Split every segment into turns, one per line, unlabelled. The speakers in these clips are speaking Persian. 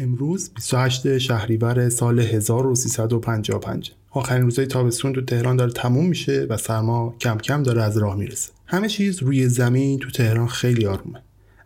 امروز 28 شهریور سال 1355 آخرین روزهای تابستون تو تهران داره تموم میشه و سرما کم کم داره از راه می‌رسه. همه چیز روی زمین تو تهران خیلی آرومه.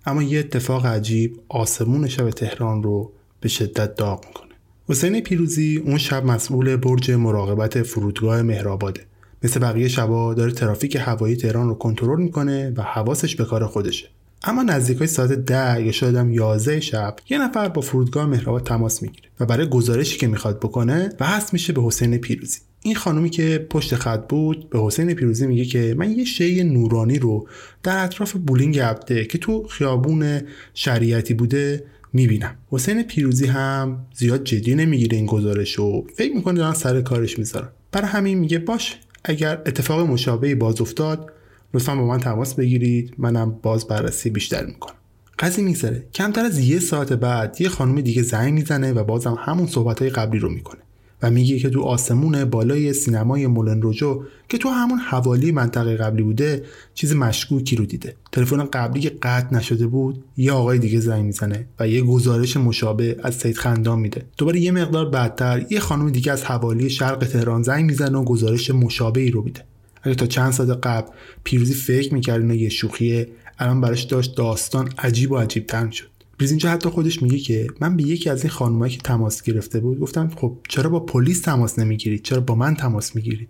اما یه اتفاق عجیب آسمون شب تهران رو به شدت داغ می‌کنه. حسین پیروزی اون شب مسئول برج مراقبت فرودگاه مهرآباده. مثل بقیه شبا داره ترافیک هوایی تهران رو کنترل می‌کنه و حواسش به کار خودشه. اما نزدیک های ساعت ده یا شاید هم 11 شب یه نفر با فرودگاه مهرآباد تماس می‌گیره و برای گزارشی که می‌خواد بکنه وصل میشه به حسین پیروزی. این خانومی که پشت خط بود به حسین پیروزی میگه که من یه شی نورانی رو در اطراف بولینگ عبده که تو خیابون شریعتی بوده می‌بینم. حسین پیروزی هم زیاد جدی نمی‌گیره این گزارش رو فکر می‌کنه دارن سر کارش می‌ذارن. برای همین میگه باش اگر اتفاق مشابهی باز افتاد لطفا با من تماس بگیرید. منم باز بررسی بیشتر می‌کنم. قضیه میگذره. کمتر از یه ساعت بعد یه خانم دیگه زنگ می‌زنه و بازم همون صحبت های قبلی رو می‌کنه و میگه که تو آسمون بالای سینمای مولن روجو که تو همون حوالی منطقه قبلی بوده چیز مشکوکی رو دیده. تلفن قبلی که قطع نشده بود یه آقای دیگه زنگ می‌زنه و یه گزارش مشابه از سید خندان میده. دوباره یه مقدار بعدتر یه خانم دیگه از حوالی شرق تهران زنگ می‌زنه و گزارش مشابهی رو میده. اگه تا چند ساعت قبل پیروزی فکر می‌کرد اینو یه شوخیه الان براش داشت داستان عجیب و عجیب تر شد پیروزی اینجا حتی خودش میگه که من به یکی از این خانمایی که تماس گرفته بود گفتم خب چرا با پلیس تماس نمی‌گیرید؟ چرا با من تماس می‌گیرید؟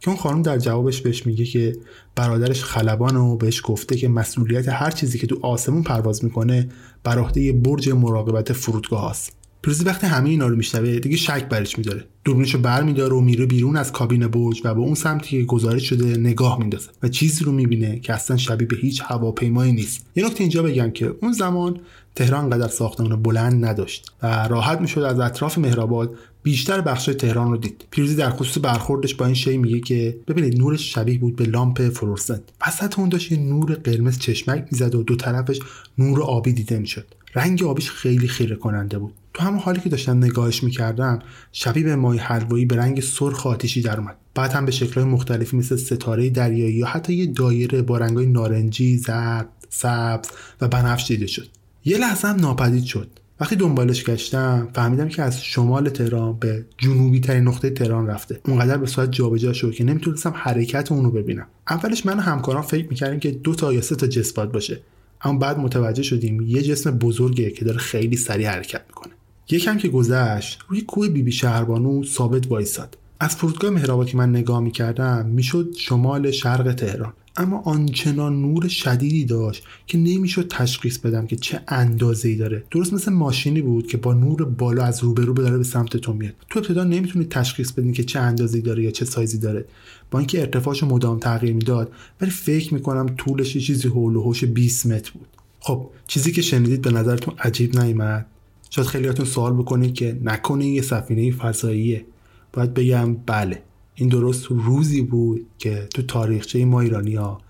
که اون خانم در جوابش بهش میگه که برادرش خلبان و بهش گفته که مسئولیت هر چیزی که تو آسمون پرواز می‌کنه بر عهده برج مراقبت فرودگاه است پیروزی وقتی همه اینا رو میشنوه دیگه شک برش میداره. دوربینشو برمیداره و میره بیرون از کابین برج و به اون سمتی که گزارش شده نگاه میندازه و چیزی رو می‌بینه که اصلا شبیه به هیچ هواپیمایی نیست. یه نکته اینجا بگم که اون زمان تهران قدر ساختمان بلند نداشت و راحت می‌شد از اطراف مهرآباد بیشتر بخش تهران رو دید. پیروزی در خصوص برخوردش با این شی میگه که ببینید نورش شبیه بود به لامپ فلورسنت. وسط اون داشت یه نور قرمز چشمک می‌زد و دو طرفش نور آبی دیده می‌شد. رنگ آبیش خیلی خیره کننده بود. تو همون حالی که داشتم نگاهش می‌کردم شبیه به مای حلوایی به رنگ سرخ آتیشی در اومد. بعد هم به شکلهای مختلفی مثل ستاره دریایی یا حتی یه دایره با رنگای نارنجی زرد سبز و بنفش دیده شد. یه لحظه هم ناپدید شد. وقتی دنبالش گشتم فهمیدم که از شمال تهران به جنوبی ترین نقطه تهران رفته. اونقدر به صورت جابجا شد که نمی‌تونستم حرکت اونو ببینم. اولش من و همکاران فکر می‌کردیم که دو تا یا سه تا جسم باشه. اما بعد متوجه شدیم یه جسم بزرگه که داره خیلی سریع حرکت می‌کنه. یکم که گذشت روی کوه بیبی شهربانو ثابت وایساد. از فرودگاه مهرآباد که من نگاه می‌کردم می‌شد شمال شرق تهران. اما آنچنان نور شدیدی داشت که نمی‌شد تشخیص بدم که چه اندازه ای داره. درست مثل ماشینی بود که با نور بالا از روبرو داره به سمت تو میاد. تو ابتدا نمی‌تونید تشخیص بدین که چه اندازه ای داره یا چه سایزی داره. با اینکه ارتفاعش مدام تغییر می‌داد ولی فکر می‌کنم طولش چیزی حول و حوش 20 متر بود. خب چیزی که شنیدید به نظرتون عجیب نیامد شاید خیلیاتون سوال بکنید که نکنه یه سفینه فضاییه. باید بگم بله این درست روزی بود که تو تاریخچه ما ایرانی ها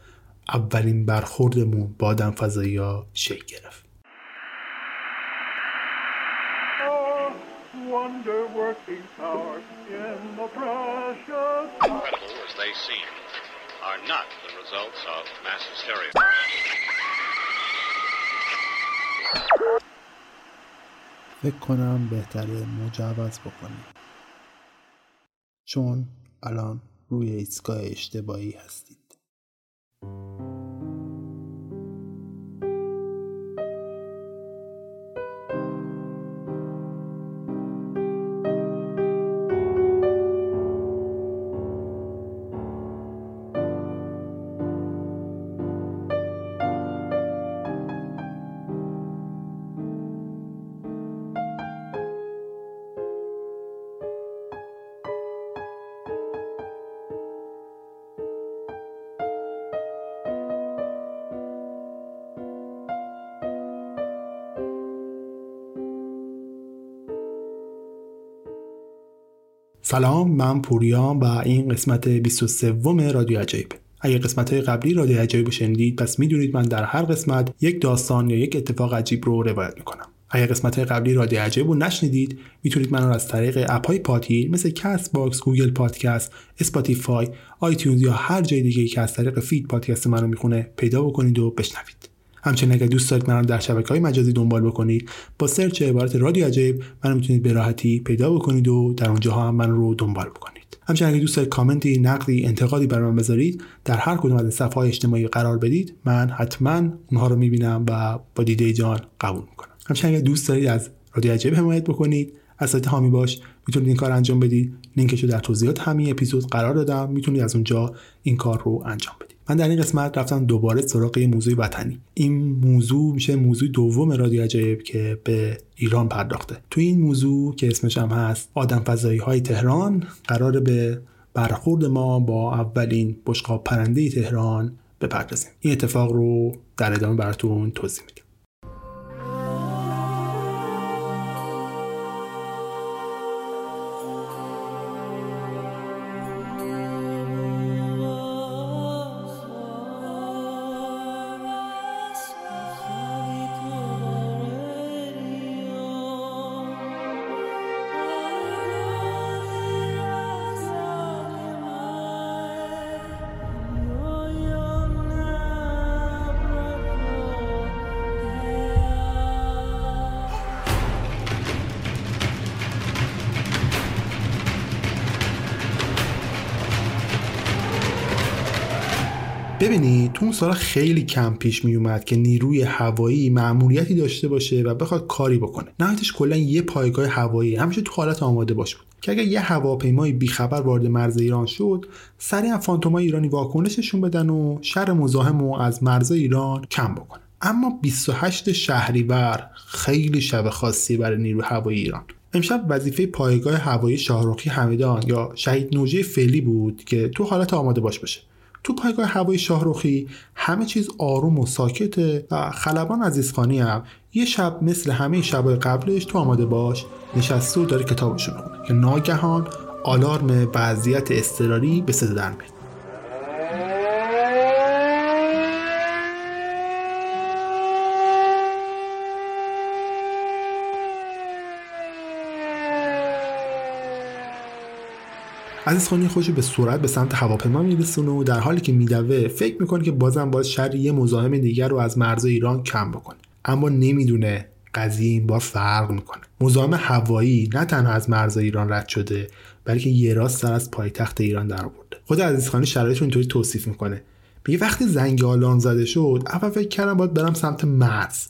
اولین برخوردمون با آدم فضایی ها شکل گرفت. فکر کنم بهتره مجوز بکنیم. چون الان روی ایستگاه اشتباهی هستید. سلام من پوریام و این قسمت 23 رادیو عجایب. اگر قسمت های قبلی رادیو عجایب شنیدید پس می‌دونید من در هر قسمت یک داستان یا یک اتفاق عجیب رو روایت می‌کنم. اگر قسمت های قبلی رادیو عجایب رو نشنیدید می‌تونید من رو از طریق app های پادگیر مثل Castbox Google Podcast Spotify iTunes یا هر جای دیگه که از طریق feed پادکست من رو می‌خونه پیدا بکنید و بشنوید. همچنین اگر دوست دارید من در شبکه های مجازی دنبال بکنید با سرچ عبارت رادیو عجیب من می‌تونید به راحتی پیدا بکنید و در اونجا هم من رو دنبال بکنید. همچنین اگر دوست دارید کامنتی نقدی انتقادی برای من بذارید در هر کدوم از صفحه های اجتماعی قرار بدید من حتما اونها رو می‌بینم و با دیده جان قبول می‌کنم. همچنین اگر دوست دارید از رادیو عجیب حمایت بکنید از سایت هامی باش. می‌تونید این کار انجام بدید. لینکش رو در توضیحات همین اپیزود قرار دادم. می‌تونید از اونجا این کار رو انجام بدید. من در این قسمت رفتم دوباره سراغ موضوع وطنی. این موضوع میشه موضوع دوم رادیو عجایب که به ایران پرداخته. تو این موضوع که اسمش هم هست آدم فضایی های تهران قرار به برخورد ما با اولین بشقاب پرنده تهران بپردازیم. این اتفاق رو در ادامه براتون توضیح میدم ببینید تو اون سال خیلی کم پیش می اومد که نیروی هوایی معمولیتی داشته باشه و بخواد کاری بکنه. نهایتش کلا یه پایگاه هوایی. همیشه تو حالت آماده باش بود. که اگر یه هواپیمای بیخبر وارد مرز ایران شد سریع فانتومای ایرانی واکنششون بدن و شر مزاحم و از مرز ایران کم بکنه اما 28 شهریور خیلی شب خاصی برای نیروی هوایی ایران. امشب وظیفه پایگاه هوایی شاهرخی همدان یا شهید نوجه فعلی بود که تو حالت آماده باش باشه. تو پایگاه هوای شاهروخی همه چیز آروم و ساکته و خلبان عزیزخانی هم یه شب مثل همه شبای قبلش تو آماده باش نشسته و داره کتابشو می‌خونه. که ناگهان آلارم وضعیت اضطراری به صدا در میاد. عزیز خانی خوشی به سرعت به سمت هواپیما میرسونه و در حالی که میدوه فکر می‌کنه که بازم باید شر یه مزاحم دیگر رو از مرز ایران کم بکنه. اما نمی‌دونه قضیه این بار فرق می‌کنه. مزاحم هوایی نه تنها از مرز ایران رد شده بلکه یه راست سر از پایتخت ایران در آورده. خود عزیزخانی شرایط رو اینطوری توصیف می‌کنه. میگه وقتی زنگ آلارم زده شد اول فکر کردم باید برم سمت مرز.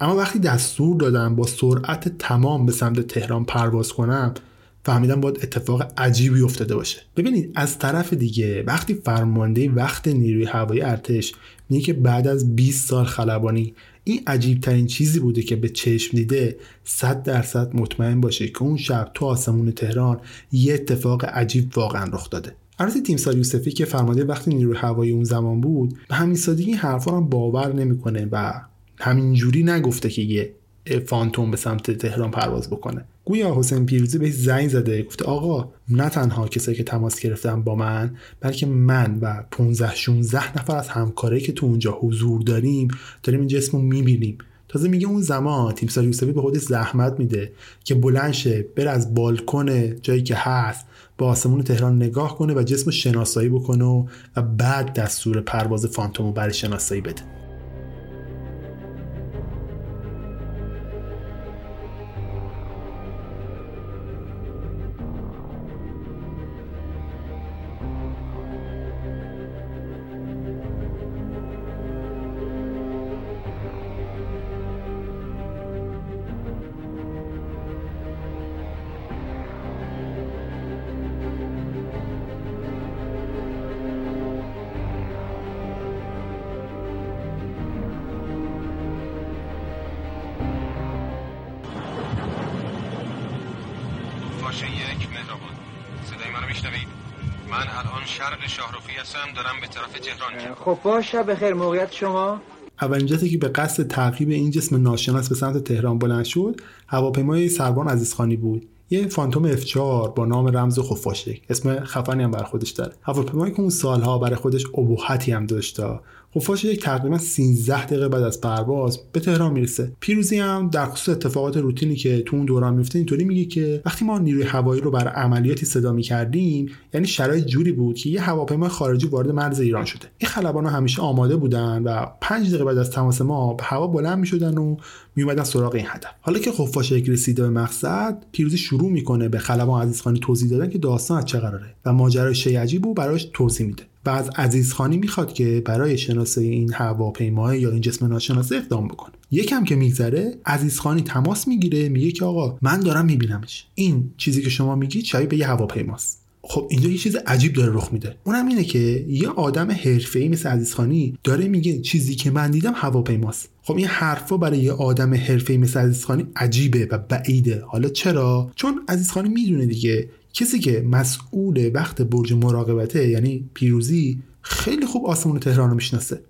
اما وقتی دستور دادم با سرعت تمام به سمت تهران پرواز کنم فهمیدم باید اتفاق عجیبی افتاده باشه. ببینید از طرف دیگه وقتی فرمانده وقت نیروی هوایی ارتش میگه که بعد از 20 سال خلبانی این عجیب ترین چیزی بوده که به چشم دیده 100 درصد مطمئن باشه که اون شب تو آسمون تهران یه اتفاق عجیب واقعا رخ داده. البته تیمسار یوسفی که فرمانده وقتی نیروی هوایی اون زمان بود به همین سادگی این حرفا رو باور نمی‌کنه و همینجوری نگفته که یه فانتوم به سمت تهران پرواز بکنه. گویا حسین پیروزی بهش زنگ زده گفته آقا نه تنها کسایی که تماس گرفتن با من بلکه من و 15 16 نفر از همکارایی که تو اونجا حضور داریم داریم این جسم رو می‌بینیم. تازه میگه اون زمان تیمسار یوسفی به خودش زحمت میده که بلنشه بر از بالکن جایی که هست به آسمون تهران نگاه کنه و جسم شناسایی بکنه و بعد دستور پرواز فانتوم رو برای شناسایی بده.
طرف تهران میرم
خب با شب بخیر. موقعیت شما؟
اولین جتی که به قصد تعقیب این جسم ناشناس به سمت تهران بلند شد هواپیمای سربان عزیزخانی بود. یه فانتوم F4 با نام رمز خفاشک. اسم خفنی هم بر خودش داره. هواپیمایی که اون سالها برای خودش ابهتی هم داشته خفاش یک تقریبا 13 دقیقه بعد از پرواز به تهران می‌رسه. پیروزی هم در خصوص اتفاقات روتینی که تو اون دوران میفته اینطوری میگه که وقتی ما نیروی هوایی رو بر عملیاتی صدا می‌کردیم یعنی شرایط جوری بود که یه هواپیمای خارجی وارد مرز ایران شده. این خلبانا همیشه آماده بودن و 5 دقیقه بعد از تماس ما به هوا بلند می‌شدن و میومدن سراغ این هدف. حالا که خفاش یک رسیده به مقصد پیروزی شروع می‌کنه به خلبان عزیزخانی توضیح دادن که داستان از چه قراره و ماجرای شی عجیب براش توضیح میده. و از عزیزخانی می‌خواد که برای شناسایی این هواپیماه یا این جسم ناشناسه اقدام بکنه. یکم که میگذره عزیزخانی تماس می‌گیره میگه که آقا من دارم میبینمش. این چیزی که شما میگید شبیه به یه هواپیماست. خب اینجا یه چیز عجیب داره رخ میده. اونم اینه که یه آدم حرفه‌ای مثل عزیزخانی داره میگه چیزی که من دیدم هواپیماست. خب این حرفا برای یه آدم حرفه‌ای مثل عزیزخانی عجیبه و بعیده. حالا چرا؟ چون عزیزخانی می‌دونه دیگه کسی که مسئول وقت برج مراقبته یعنی پیروزی خیلی خوب آسمون تهران رو می‌شناسه.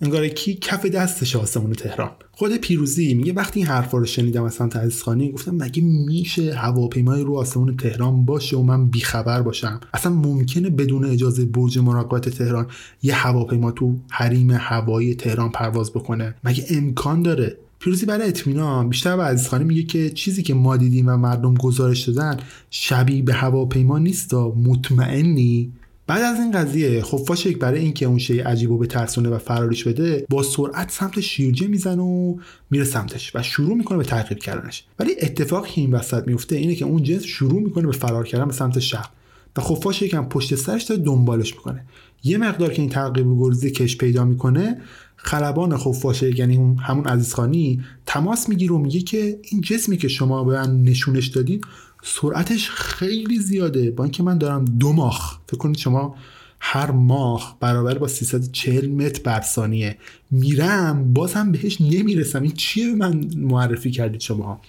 انگار کی کف دستش آسمون تهران. خود پیروزی میگه وقتی این حرفا رو شنیدم از سمت عزیزخانی گفتم مگه میشه هواپیمای رو آسمون تهران باشه و من بیخبر باشم؟ اصلا ممکنه بدون اجازه برج مراقبت تهران یه هواپیما تو حریم هوایی تهران پرواز بکنه؟ مگه امکان داره پیروزی برای اطمینان. بیشتر به عزیزخانی میگه که چیزی که ما دیدیم و مردم گزارش دادن شبیه به هواپیما نیست مطمئنی. بعد از این قضیه خفاشک برای اینکه اون شی عجیب و بترسونه و فراریش بده با سرعت سمت شیرجه می‌زنه و میره سمتش و شروع می‌کنه به تعقیب کردنش. ولی اتفاقی که این وسط میفته اینه که اون جنس شروع می‌کنه به فرار کردن به سمت شهر. و خفاش یکم پشت سرش داره دنبالش می‌کنه. یه مقدار که این تعقیب و گریزی کش پیدا می‌کنه خلبان خفاشه یعنی همون عزیزخانی تماس می‌گیره و میگه که این جسمی که شما به من نشونش دادید سرعتش خیلی زیاده. با اینکه من دارم دو ماخ فکر کنید شما هر ماه برابر با 340 متر بر ثانیه میرم باز هم بهش نمی‌رسم. این چیه به من معرفی کردید شما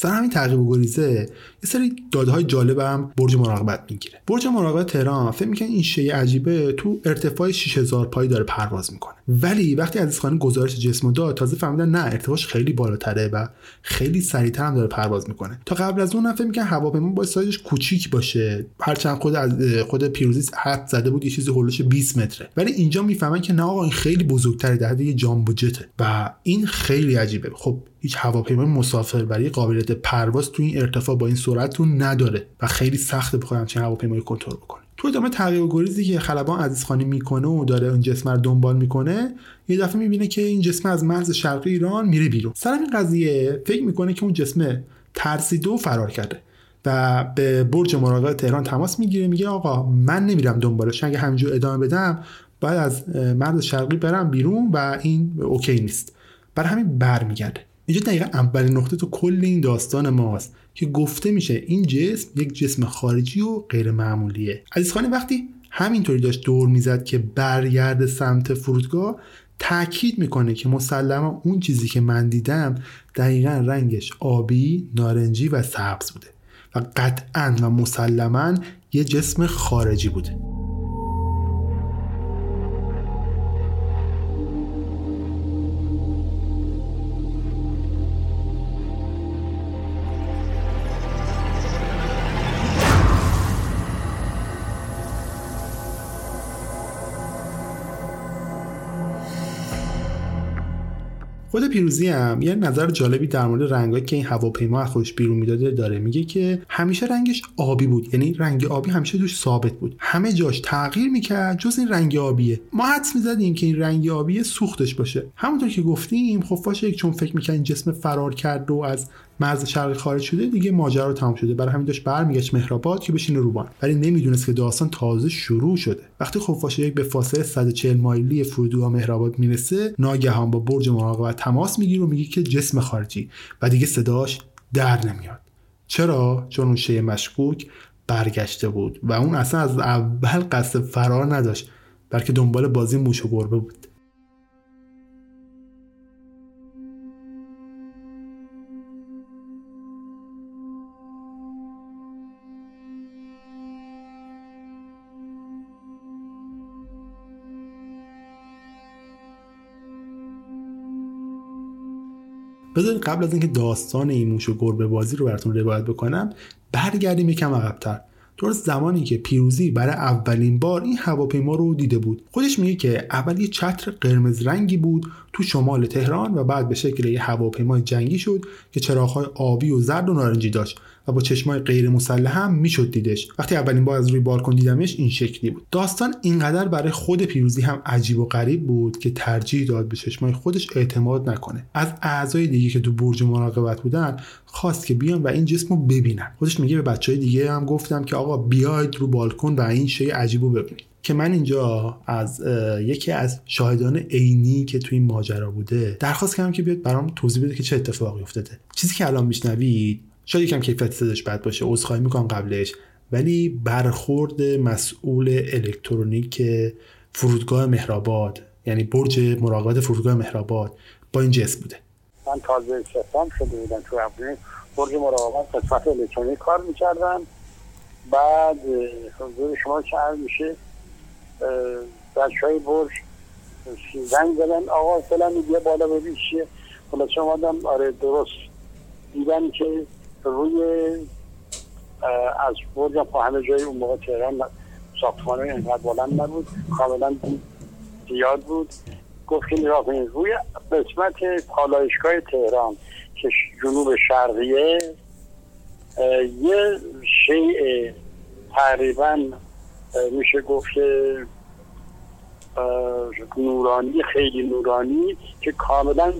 سر همین تعقیب و گریزه یه سری داده های جالب هم برج مراقبت می‌گیره. برج مراقبت تهران فکر می‌کنه این شی عجیبه؟ تو ارتفاع 6000 پایی داره پرواز می‌کنه. ولی وقتی عزیزخانی گزارش جسم داد تازه فهمیدن نه ارتفاعش خیلی بالاتره و خیلی سریعتر هم داره پرواز می‌کنه. تا قبل از اون هم فکر می‌کنن هواپیما با سایزش کوچیک باشه. هرچند خود از خود پیروزی حد زده بود یه چیزی هولوش 20 متره. ولی اینجا می‌فهمن که نه آقا این خیلی بزرگتره در حد یه جامبو جته و این خیلی عجیبه. خب هیچ هواپیمای مسافربری قابلیت پرواز تو این ارتفاع با این سرعت رو نداره و خیلی سخته بخواد همچین هواپیمایی کنترل بکنه تو ادامه تغییر و گریزی که خلبان عزیزخانی می‌کنه و داره اون جسم رو دنبال می‌کنه یه دفعه می‌بینه که این جسم از مرز شرقی ایران میره بیرون. سر این قضیه فکر می‌کنه که اون جسم ترسیده و فرار کرده و به برج مراقبت تهران تماس می‌گیره میگه آقا من نمیرم دنبالش اگه همینجور ادامه بدم بعد از مرز شرقی برم بیرون و این اوکی نیست. برای همین برمیگرده. اینجا دقیقا اولین نقطه تو کل این داستان ماست که گفته میشه این جسم یک جسم خارجی و غیر معمولیه عزیزخانی وقتی همینطوری داشت دور می‌زد که برگرد سمت فرودگاه تاکید می‌کنه که مسلما اون چیزی که من دیدم دقیقا رنگش آبی، نارنجی و سبز بوده و قطعا و مسلما یه جسم خارجی بوده. خود پیروزی هم یه نظر جالبی در مورد رنگایی که این هواپیما از خودش بیرون می‌داده داره. میگه که همیشه رنگش آبی بود یعنی رنگ آبی همیشه توش ثابت بود. همه جاش تغییر می‌کرد جز این رنگ آبیه. ما حدس می‌زدیم که این رنگ آبی سوختش باشه. همونطور که گفتیم خفاش یک چون فکر می‌کرد جسم فرار کرد و از مرز شرق خارج شده دیگه ماجرا تمام شده. برای همین داشت برمیگشت مهرآباد که بشینه روبان. ولی نمی‌دونست که داستان تازه شروع شده. وقتی خفاش یک به فاصله 140 مایلی فرودگاه مهرآباد می‌رسه ناگهان با برج مراقبت تماس می‌گیره و میگه که جسم خارجی. و دیگه صداش در نمیاد. چرا؟ چون اون شی مشکوک برگشته بود. و اون اصلا از اول قصد فرار نداشت بلکه دنبال بازی موش و گربه بود. بذارید قبل از اینکه داستان این موش و گربه بازی رو براتون روایت بکنم برگردیم یکم عقبتر. درست زمانی که پیروزی برای اولین بار این هواپیما رو دیده بود خودش میگه که اول یه چتر قرمز رنگی بود تو شمال تهران و بعد به شکل یه هواپیمای جنگی شد که چراغهای آبی و زرد و نارنجی داشت. و با چشمای غیر مسلح هم می‌شد دیدش. وقتی اولین بار از روی بالکن دیدمش این شکلی بود. داستان اینقدر برای خود پیروزی هم عجیب و غریب بود که ترجیح داد به چشمای خودش اعتماد نکنه. از اعضای دیگه که تو برج مراقبت بودن خواست که بیان و این جسم رو ببینن. خودش میگه به بچه های دیگه هم گفتم که آقا بیاید رو بالکن و این شی عجیب رو ببینید. که من اینجا از یکی از شاهدان عینی که توی این ماجرا بوده درخواست کردم که بیاد برام توضیح بده که چه اتفاقی افتاده. چیزی که الان میشنوید شاید یکم کیفیت صداش بد باشه عذرخواهی می‌کنم قبلش ولی برخورد مسئول الکترونیک فرودگاه مهرآباد یعنی برج مراقبت فرودگاه مهرآباد با این جسم بوده.
من تازه استخدام شده بودم تو برج مراقبت قسمت الکترونیک کار می‌کردم. بعد حضور شما چه میشه. بچه های برج زنگ زدن آقا فلان بیا بالا ببین چیه. خلاصه آره درست. دیدم که روی از برج پا همه جای اون موقع تهران ساختمان اینقدر بلند نبود. کاملا زیاد بود. گفت که نگاه کنید روی قسمت پالایشگاه تهران که جنوب شرقیه یه شیء تقریبا میشه گفت که نورانی خیلی نورانی که کاملا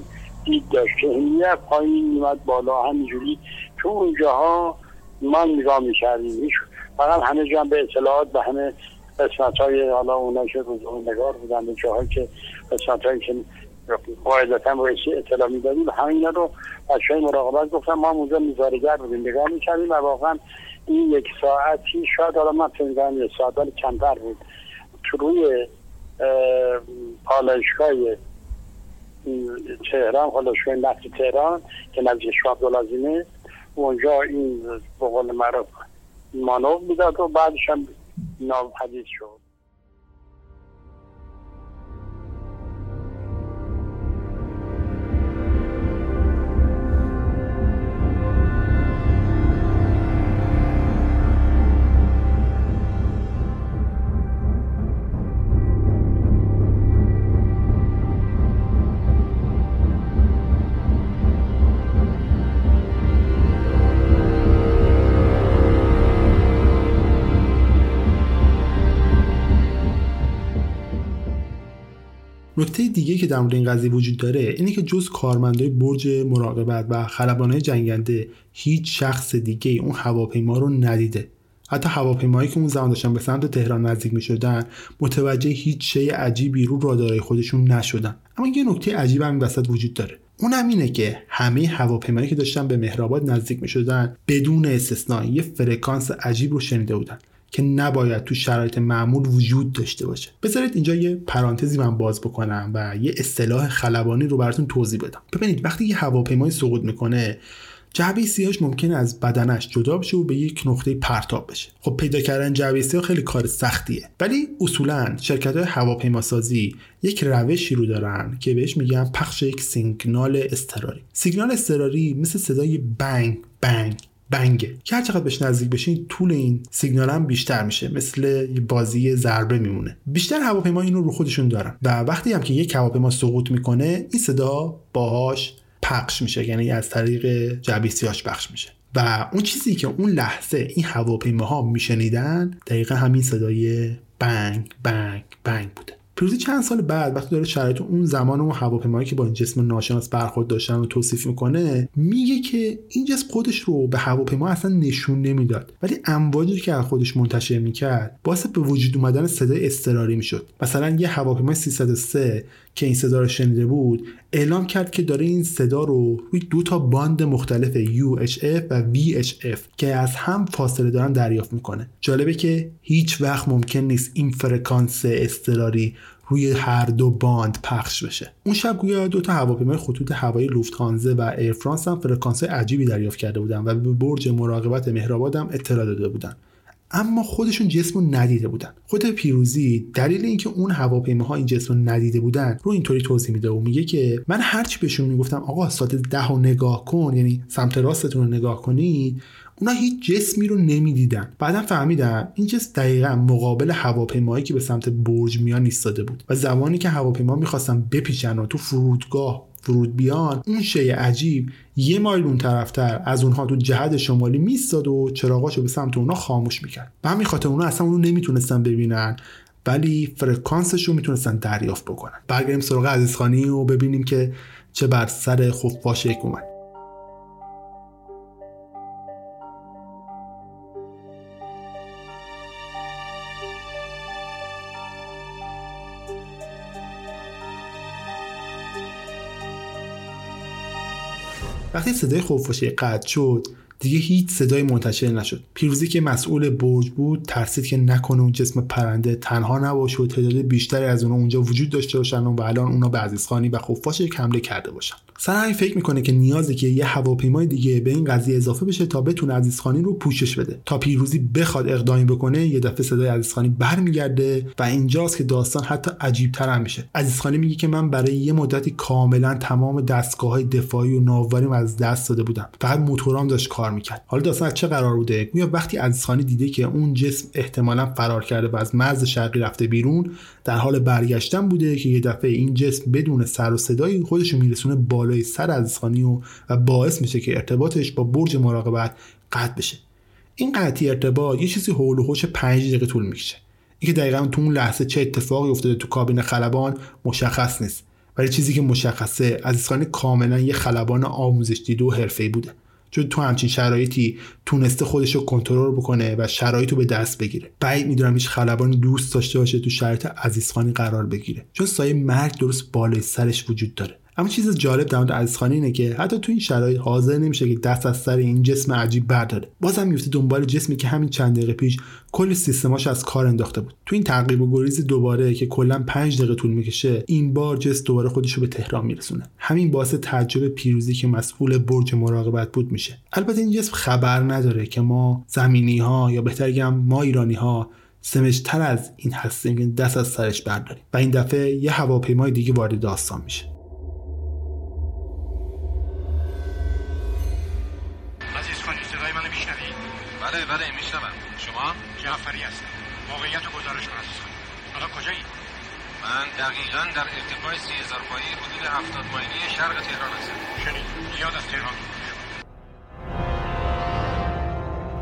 دید داشت. که این پایین میمد بالا همینجوری تو اونجاها ما نگاه می‌کردیم. فقط همه جا به اطلاعات به همه قسمت های حالا اونا که نگار بودن به جاهایی که قسمت هایی که قاعدتا رئیسی اطلاع می‌دادیم همین رو بچه های مراقبت گفتم ما اونجا میزارگر بودیم نگاه می‌کردیم و واقعا این یک ساعتی شاید حالا من فکر یک ساعت ولی کمتر بود. تو روی پالایشگاه تهران پالایشگاه نفت تهران که نزدیک شاه عبدالعظیمه اونجا این به قول معروف مانو می‌داد و بعدش هم ناپدید شد.
نکته دیگه که در مورد این قضیه وجود داره اینه که جز کارمندای برج مراقبت و خلبانای جنگنده هیچ شخص دیگه اون هواپیما رو ندیده. حتی هواپیمایی که اون زمان داشتن به سمت تهران نزدیک می شدن متوجه هیچ شی عجیبی رو رادارای خودشون نشدن. اما یه نکته عجیب هم وسط وجود داره. اونم اینه که همه هواپیمایی که داشتن به مهرآباد نزدیک می شدن بدون استثنا یه فرکانس عجیب رو شنیده بودن. که نباید تو شرایط معمول وجود داشته باشه. بذارید اینجا یه پرانتزی من باز بکنم و یه اصطلاح خلبانی رو براتون توضیح بدم. ببینید وقتی یه هواپیمای سقوط می‌کنه جعبه سیاهش ممکنه از بدنش جدا بشه و به یک نقطه پرتاب بشه. خب پیدا کردن جعبه سیاه خیلی کار سختیه. ولی اصولا شرکت های هواپیما سازی یک روشی رو دارن که بهش میگن پخش یک سیگنال اضطراری سیگنال اضطراری مثل صدای بنگ بنگ. بنگه. که هر چقدر بهش نزدیک بشین طول این سیگنال هم بیشتر میشه. مثل بازی ضربه میمونه. بیشتر هواپیما اینو رو خودشون دارن. و وقتی هم که یک هواپیما سقوط می‌کنه این صدا باهاش پخش میشه. یعنی از طریق جعبه سیاش پخش میشه. و اون چیزی که اون لحظه این هواپیماها میشنیدن دقیقا همین صدای بنگ بنگ بنگ بوده. پیروزی چند سال بعد وقتی داره شرایط اون زمان اون هواپیمایی که با این جسم ناشناس برخورد داشتن رو توصیف می‌کنه میگه که این جسم خودش رو به هواپیما اصلا نشون نمی‌داد. ولی امواجی که از خودش منتشر می‌کرد باعث به وجود اومدن صدای اضطراری می‌شد. مثلا یه هواپیمای 303 که این صدا رو شنیده بود اعلام کرد که داره این صدا رو روی دو تا باند مختلف UHF و VHF که از هم فاصله دارن دریافت می‌کنه. جالبه که هیچ وقت ممکن نیست این فرکانس اضطراری روی هر دو باند پخش بشه. اون شب گویا دو تا هواپیمای خطوط هوایی لوفتهانزه و ایرفرانس هم فرکانس عجیبی دریافت کرده بودن و به برج مراقبت مهرآباد هم اطلاع داده بودن. اما خودشون جسم رو ندیده بودن. خود پیروزی دلیل اینکه اون هواپیماها این جسم رو ندیده بودن رو اینطوری توضیح میده و میگه که من هرچی بهشون می‌گفتم آقا ساعت ده رو نگاه کن یعنی سمت راستتون رو نگاه کنید اونا هیچ جسمی رو نمی‌دیدن. بعدا فهمیدم این جسم دقیقا مقابل هواپیمایی که به سمت برج میان ایستاده بود و زمانی که هواپیما می‌خواستن بپیچن و تو فرودگاه فرود بیان اون شی عجیب یه مایل اون طرفتر از اونها تو جهت شمالی میستاد و چراغاشو به سمت اونها خاموش می‌کرد. به همین خاطر اونا اصلا اونو نمی‌تونستن ببینن ولی فرکانسش رو می‌تونستن دریافت بکنن. برگردیم سراغ عزیزخانی و ببینیم که چه بر سر خفاش یک اومد. وقتی صدای خفاشی قطع شد دیگه هیچ صدای منتشر نشد. پیروزی که مسئول برج بود ترسید که نکنه اون جسم پرنده تنها نباشه و تعداد بیشتری از اونها اونجا وجود داشته باشن و الان اونا به عزیزخانی و خفاش یک حمله کرده باشن. سر فکر می‌کنه که نیازه که یه هواپیمای دیگه به این قضیه اضافه بشه تا بتونه عزیزخانی رو پوشش بده. تا پیروزی بخواد اقدامی بکنه یه دفعه صدای عزیزخانی برمیگرده و اینجاست که داستان حتی عجیب تر هم میشه. عزیزخانی میگه که من برای یه مدتی کاملا تمام دستگاه های دفاعی و ناوبریم از دست داده بودم. فقط موتورام داشت کار می‌کرد. حالا داستان از چه قرار بوده؟ گویا وقتی عزیزخانی دیده که اون جسم احتمالا فرار کرده و از مرز شرقی رفته بیرون در حال برگشتن بوده که یه دفعه این جسم بدون سر و صدایی خودش میرسونه بالای سر عزیزخانی و, و باعث میشه که ارتباطش با برج مراقبت قطع بشه. این قطعی ارتباط یه چیزی حول و حوش 5 دقیقه طول می‌کشه. اینکه دقیقا تو اون لحظه چه اتفاقی افتاده تو کابین خلبان مشخص نیست. ولی چیزی که مشخصه عزیزخانی کاملا یه خلبان آموزش دیده و حرفه‌ای بوده. چون تو همچین شرایطی تونسته خودش رو کنترل بکنه و شرایط رو به دست بگیره. بعید می‌دونم هیچ خلبانی دوست داشته باشه تو شرایط عزیزخانی قرار بگیره. چون سایه مرگ درست بالای سرش وجود داره. اما چیز جالب در مورد عزیزخانی اینه که حتی تو این شرایط حاضر نمیشه که دست از سر این جسم عجیب برداره. بازم میفته دنبال جسمی که همین چند دقیقه پیش کل سیستماش از کار انداخته بود. تو این تعقیب و گریز دوباره که کلا 5 دقیقه طول می‌کشه این بار جس دوباره خودش رو به تهران میرسونه. همین باعث تعجب پیروزی که مسئول برج مراقبت بود میشه. البته این جسم خبر نداره که ما زمینی ها یا بهتر بگم ما ایرانی ها سمجتر از این هستیم که دست از سرش برداریم. و این دفعه یه هواپیمای دیگه وارد داستان میشه.
بله بله میشنوم. شما
جعفری هستم موقعیت رو گزارش کن حالا کجایی؟
من دقیقا در ارتفاع سی هزار پایی حدود هفتاد مایلی شرق تهران هستم.
شنید. زیاد از تهران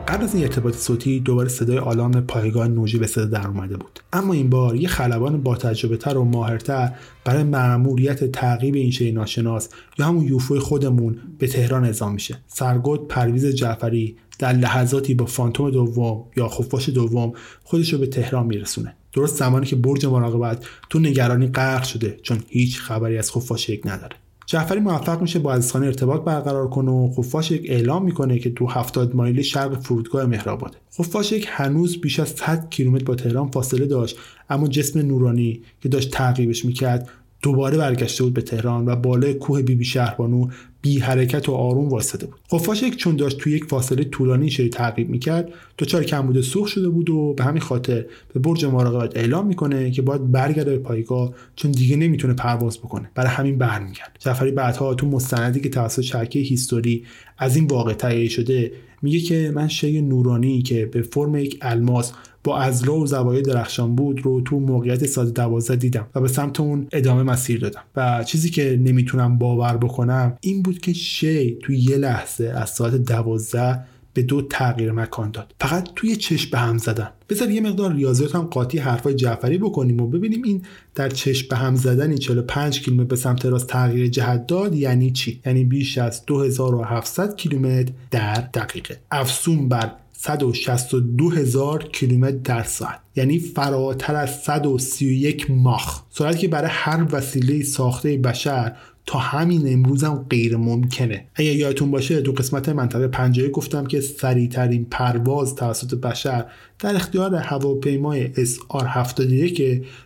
قبل از این ارتباط صوتی دوباره صدای آلارم پایگاه نوجی به صدا در اومده بود. اما این بار یه خلبان با تجربه تر و ماهرتر برای مأموریت تعقیب این شی ناشناس یا همون یوفو خودمون به تهران اعزام میشه. سرگود پرویز جعفری در لحظاتی با فانتوم دوم یا خفاش دوم خودش رو به تهران میرسونه. درست زمانی که برج مراقبت تو نگرانی غرق شده چون هیچ خبری از خفاش یک نداره. جعفری موفق میشه با عزیزخانه ارتباط برقرار کنه و خفاش یک اعلام می‌کنه که تو 70 مایلی شرق فرودگاه مهرآباده خفاش یک هنوز بیش از 100 کیلومتر با تهران فاصله داشت اما جسم نورانی که داشت تعقیبش می‌کرد دوباره برگشته بود به تهران و بالای کوه بیبی بی شهربانو بی حرکت و آروم واسطه بود. خفاشک چون داشت توی یک فاصله طولانی شری تعقیب می‌کرد. دچار کمبود سوخت شده بود و به همین خاطر به برج مراقبت اعلام می‌کنه که باید برگرده به پایگاه چون دیگه نمی‌تونه پرواز بکنه. برای همین برمیگرد جعفری بعدها تو مستندی که توسط شبکه هیستوری از این واقع تهیه شده میگه که من شی نورانی که به فرم یک الماس با ازلا و زوایای درخشان بود رو تو موقعیت ساده دوازده دیدم و به سمت اون ادامه مسیر دادم. و چیزی که نمی‌تونم باور بکنم این بود که شی تو یه لحظه از ساعت دوازده به دو تغییر مکان داد. فقط توی چشم به هم زدن. بذار یه مقدار ریاضیات هم قاطی حرفای جعفری بکنیم و ببینیم این در چشم به هم زدن 45 کیلومتر به سمت راست تغییر جهت داد یعنی چی؟ یعنی بیش از 2700 کیلومتر در دقیقه. افسون بر 162 هزار کیلومتر در ساعت. یعنی فراتر از 131 ماخ. سرعتی که برای هر وسیله ساخته بشر تا همین امروز هم غیر ممکنه. اگه یادتون باشه تو قسمت منطقه پنجایی گفتم که سریعترین پرواز توسط بشر در اختیار هواپیمای SR-71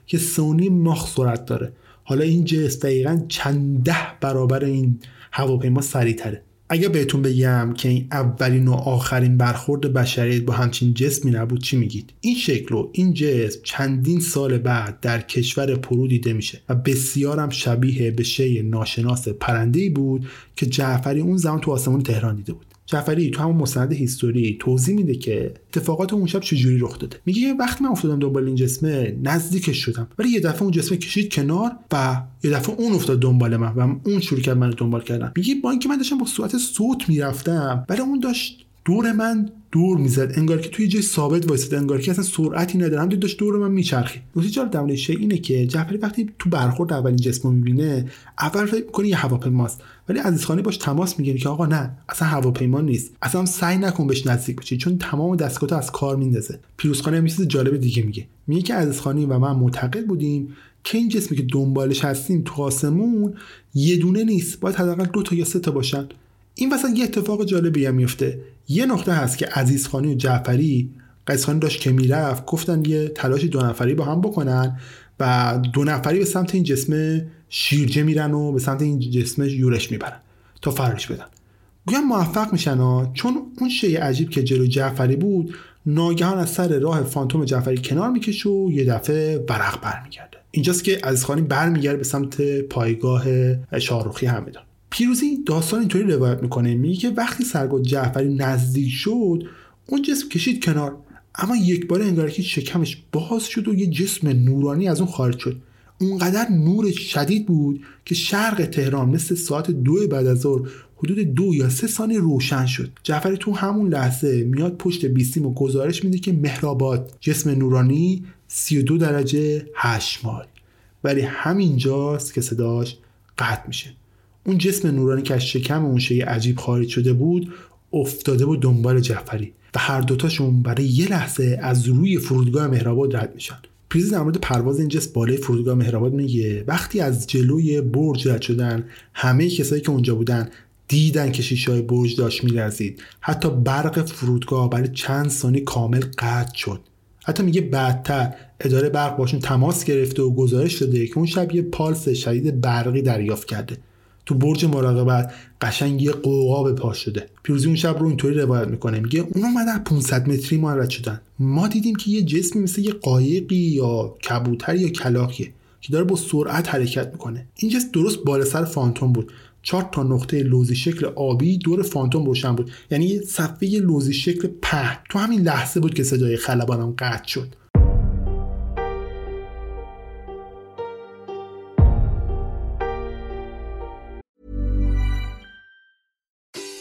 که سونی ماخ سرعت داره. حالا این جس دقیقا چند ده برابر این هواپیما سریعتره. اگه بهتون بگم که این اولین و آخرین برخورد بشریت با همچین جسمی نبود چی میگید؟ این شکل و این جسم چندین سال بعد در کشور پرو دیده میشه و بسیارم شبیه به شی ناشناس پرنده بود که جعفری اون زمان تو آسمون تهران دیده بود. جعفری تو همون مستند هیستوری توضیح میده که اتفاقات اون شب چجوری رخ داده. میگه وقتی من افتادم دنبال این جسمه نزدیکش شدم. ولی یه دفعه اون جسمه کشید کنار و یه دفعه اون افتاد دنبال من و اون شروع کرد من دنبال کردن. میگه با اینکه من داشتم با صورت صوت می‌رفتم ولی اون داشت دور من دور می‌زد. انگار که توی جای ثابت وایساده انگار که اصلا سرعتی نداره هم داشت دور من میچرخید نکته جالب در شی اینه که جعفری وقتی تو برخورد اولین جسم رو می‌بینه اول فکر می‌کنه یه هواپیماست. ولی عزیزخانی باش تماس می‌گیره که آقا نه اصلا هواپیما نیست. اصلا سعی نکن بهش نزدیک بشی چون تمام دستگاه از کار میندازه. پیروزخانی هم چیز جالب دیگه میگه. میگه که عزیزخانی و من معتقد بودیم که این جسمی که دنبالش هستیم تو آسمون یه دونه نیست. باید حداقل دو تا یا سه تا باشن. این وسط یه اتفاق جالبی هم میفته یه نقطه هست که عزیزخانی و جعفری قیسخانی داشت که می‌رفت گفتن یه تلاش دو نفری با هم بکنن و دو نفری به سمت این جسم شیرجه میرن و به سمت این جسم یورش می‌برن تا فرارش بدن. گویا موفق میشن چون اون شی عجیب که جلو جعفری بود ناگهان از سر راه فانتوم جعفری کنار می‌کشه و یه دفعه برق برمیگرده. اینجاست که عزیزخانی برمیگرده به سمت پایگاه شاهروخی همدان پیروزی داستان اینطوری روایت می‌کنه. میگه که وقتی سرگاه جعفری نزدیک شد اون جسم کشید کنار. اما یک بار انگار که شکمش باز شد و یه جسم نورانی از اون خارج شد. اونقدر نور شدید بود که شرق تهران مثل ساعت دو بعد از ظهر حدود دو یا سه ثانیه روشن شد. جعفری تو همون لحظه میاد پشت بیستیم و گزارش میده که مهرآباد جسم نورانی 32 درجه 8 مایل ولی همینجاست که صداش قطع میشه. اون جسم نورانی که از شکم اون شی عجیب خارج شده بود افتاده بود دنبال جعفری و هر دوتاشون برای یه لحظه از روی فرودگاه مهرآباد رد میشن. پریزی در مورد پرواز این جسم بالای فرودگاه مهرآباد میگه وقتی از جلوی برج رد شدن همه کسایی که اونجا بودن دیدن که شیشه های برج داشت میلرزید. حتی برق فرودگاه برای چند ثانیه کامل قطع شد. حتی میگه بعدتر اداره برق باشون تماس گرفته و گزارش داده که اون شب یه پالس شدید برقی دریافت کرده. تو برج مراقبت قشنگ یه قوقا به پاش شده. پیروزی اون شب رو اینطوری روایت می‌کنه. میگه اون اومدن 500 متری ما رد شدن ما دیدیم که یه جسمی مثل یه قایقی یا کبوتر یا کلاقیه که داره با سرعت حرکت می‌کنه. این جسم درست بالا سر فانتوم بود. چهار تا نقطه لوزی شکل آبی دور فانتوم روشن بود. یعنی صفحه لوزی شکل په تو همین لحظه بود که صدای خلبانم قطع شد.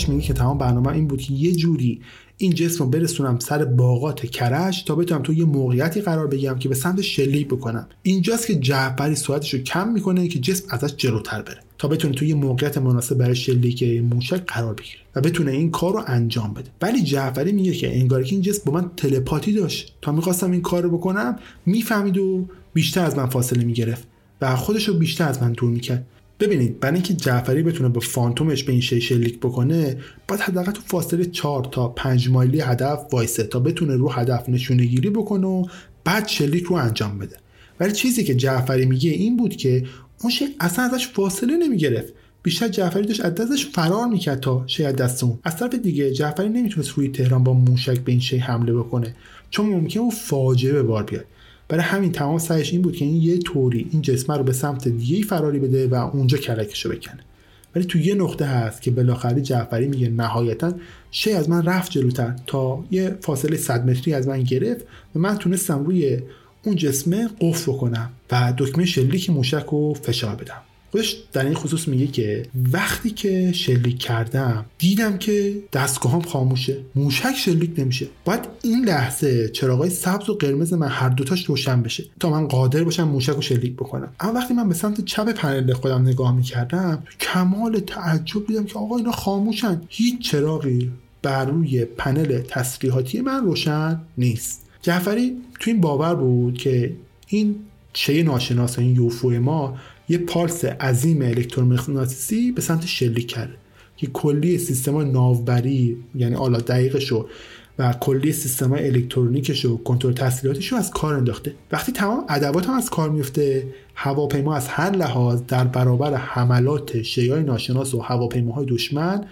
خودش میگه که تمام برنامه این بود که یه جوری این جسم رو برسونم سر باغات کرش تا بتونم تو یه موقعیتی قرار بگیرم که به سمت شلیک بکنم. اینجاست که جعفری سرعتش کم می‌کنه که جسم ازش جلوتر بره تا بتونه توی موقعیت مناسب برای شلیک موشک قرار بگیره و بتونه این کار رو انجام بده. ولی جعفری میگه که انگار که این جسم با من تلپاتی داشت. تا می‌خواستم این کار رو بکنم می‌فهمید و بیشتر از من فاصله می‌گرفت و خودش رو بیشتر از من دور می‌کرد. ببینید برای اینکه جعفری بتونه با فانتومش به این شی شلیک بکنه باید حداقل تو فاصله 4 تا 5 مایلی هدف وایسه تا بتونه رو هدف نشونه گیری بکنه و بعد شلیک رو انجام بده. ولی چیزی که جعفری میگه این بود که اون شی اصلا ازش فاصله نمی‌گرفت. بیشتر جعفری داشت از دستش فرار می‌کرد تا شاید دست اون. از طرف دیگه جعفری نمی‌تونست روی تهران با موشک به این شی حمله بکنه چون ممکن اون فاجعه به بار بیاد. برای همین تمام سعیش این بود که این یه طوری این جسمه رو به سمت دیگه فراری بده و اونجا کلکشو بکنه. ولی تو یه نقطه هست که بالاخره جعفری میگه نهایتا شی از من رفت جلوتر تا یه فاصله 100 متری از من گرفت و من تونستم روی اون جسمه قفل بکنم و دکمه شلیک موشک رو فشار بدم. خودش در این خصوص میگه که وقتی که شلیک کردم دیدم که دستگاهام خاموشه موشک شلیک نمیشه. باید این لحظه چراغای سبز و قرمز من هر دوتاش روشن بشه تا من قادر باشم موشک رو شلیک بکنم. اما وقتی من به سمت چپ پنل خودم نگاه می‌کردم کمال تعجب دیدم که آقا اینا خاموشن. هیچ چراغی بر روی پنل تسلیحاتی من روشن نیست. جعفری تو این باور بود که این چه ناشناس این یوفو ما یه پالس عظیم الکترومغناطیسی به سمت شلیک کرده که کلی سیستم ناوبری یعنی حالا دقیقشو و کلی سیستم الکترونیکش و کنترل تسلیحاتش رو از کار انداخته. وقتی تمام ادوات هم از کار میفته هواپیما از هر لحاظ در برابر حملات شیای ناشناس و هواپیماهای دشمن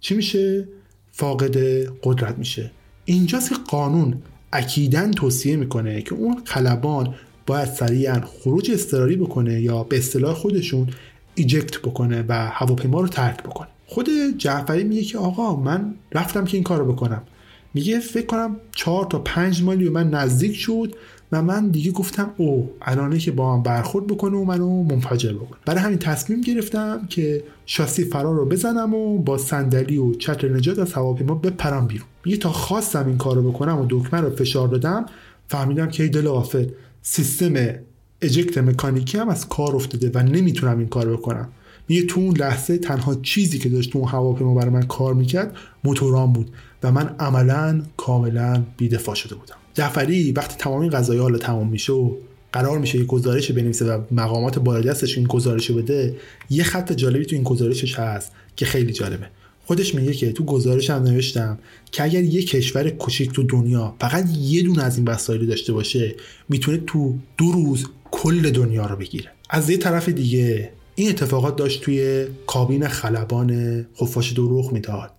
چی میشه؟ فاقد قدرت میشه. اینجاست که قانون اکیدن توصیه می‌کنه که اون خلبان باید سریعا خروج اضطراری بکنه یا به اصطلاح خودشون ایجکت بکنه و هواپیما رو ترک بکنه. خود جعفری میگه که آقا من رفتم که این کار رو بکنم. میگه فکر کنم چهار تا پنج مایلی من نزدیک شد و من دیگه گفتم او الانه که با من برخورد بکنه و منو منفجر بکنه. برای همین تصمیم گرفتم که شاسی فرار رو بزنم و با صندلی و چتر نجات از هواپیما بپرم بیرون. میگه تا خواستم این کار رو بکنم و دکمه رو فشار دادم فهمیدم که ای دل غافل سیستم اجکت مکانیکی هم از کار افتاده و نمی‌تونم این کار بکنم. میگه تو اون لحظه تنها چیزی که داشت تو اون هواپیما برای من کار می‌کرد موتوران بود و من عملا کاملا بیدفاع شده بودم. جعفری وقتی تمام این قضایی حالا تمام میشه و قرار میشه یه گزارش بنویسه و مقامات بالا دستش این گزارش بده یه خط جالبی تو این گزارشش هست که خیلی جالبه. خودش میگه که تو گزارش هم نوشتم که اگر یه کشور کوچیک تو دنیا فقط یه دونه از این وسایل داشته باشه می‌تونه تو دو روز کل دنیا رو بگیره. از یه طرف دیگه این اتفاقات داشت توی کابین خلبان خفاش دو رخ می‌داد.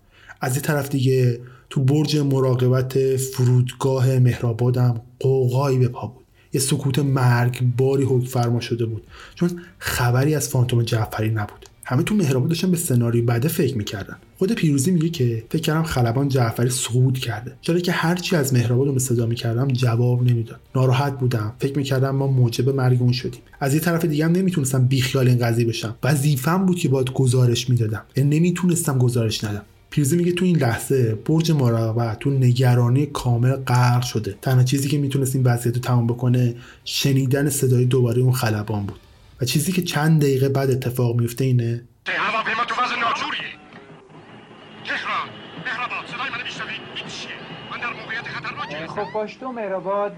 از یه طرف دیگه تو برج مراقبت فرودگاه مهرآبادم قوقایی به پا بود. یه سکوت مرگ باری حکم فرما شده بود. چون خبری از فانتوم جعفری نبود. همه تو مهرآباد داشتن به سناریو بعده فکر می‌کردن. خود پیروزی میگه که فکر کردم خلبان جعفری سقوط کرده. چرا که هرچی از مهرآباد رو صدا می‌کردم جواب نمی‌داد. ناراحت بودم. فکر می‌کردم ما موجب مرگ اون شدیم. از یه طرف دیگه هم نمی‌تونستم بیخیال این قضیه بشم. وظیفم بود که باید گزارش می‌دادم. یعنی نمی‌تونستم گزارش ندم. پیروزی میگه تو این لحظه برج مراقبت تو نگرانی کامل غرق شده. تنها چیزی که می‌تونست این وضعیت رو تمام بکنه شنیدن صدای دوباره اون خلبان بود. و چیزی که چند دقیقه بعد اتفاق میفته اینه
هواپیما تو
خب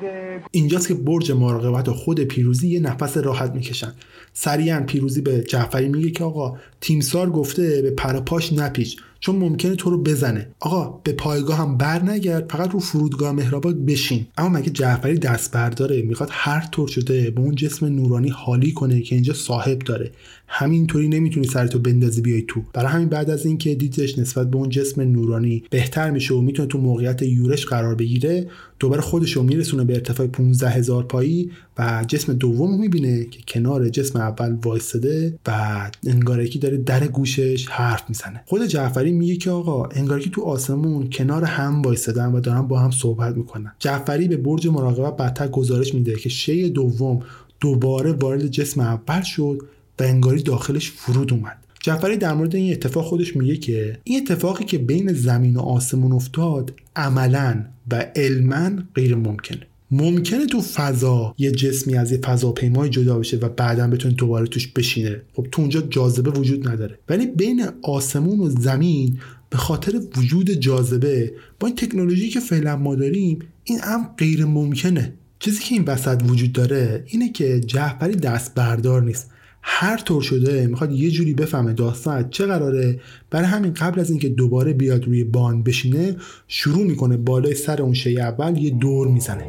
اینجاست که برج مراقبت و خود پیروزی یه نفس راحت می‌کشن. سریعا پیروزی به جعفری میگه که آقا تیمسار گفته به پرپاش نپیچ. چون ممکنه تو رو بزنه. آقا به پایگاه هم بر نگرد فقط رو فرودگاه مهرآباد بشین. اما مگه جعفری دست برداره؟ می‌خواد هر طور شده به اون جسم نورانی حالی کنه که اینجا صاحب داره. همینطوری نمی‌تونی سرتو بندازی بیای تو. برای همین بعد از اینکه دیدش نسبت به اون جسم نورانی بهتر میشه و می‌تونه تو موقعیت یورش قرار بگیره دوباره خودش رو میرسونه به ارتفاع 15 هزار پایی و جسم دوم می‌بینه که کنار جسم اول وایستاده و انگاره که داره در گوشش حرف می‌زنه. خود جعفری میگه که آقا انگار که تو آسمون کنار هم وایستادن و دارن با هم صحبت می‌کنن. جعفری به برج مراقبت بعدتر گزارش میده که شی دوم دوباره وارد جسم اول شد و انگاری داخلش فرود اومد. جعفری در مورد این اتفاق خودش میگه که این اتفاقی که بین زمین و آسمون افتاد عملا و علما غیر ممکنه ممکنه تو فضا یه جسمی از یه فضاپیمای جدا بشه و بعدا بتونه دوباره توش بشینه. خب تو اونجا جاذبه وجود نداره. ولی بین آسمون و زمین به خاطر وجود جاذبه با این تکنولوژی که فعلا ما داریم این هم غیر ممکنه. چیزی که این وسط وجود داره اینه که جعفری دست بردار نیست. هر طور شده می‌خواد یه جوری بفهمه داستان چه قراره. برای همین قبل از اینکه دوباره بیاد روی بان بشینه شروع می‌کنه بالای سر اون شی اول یه دور می‌زنه.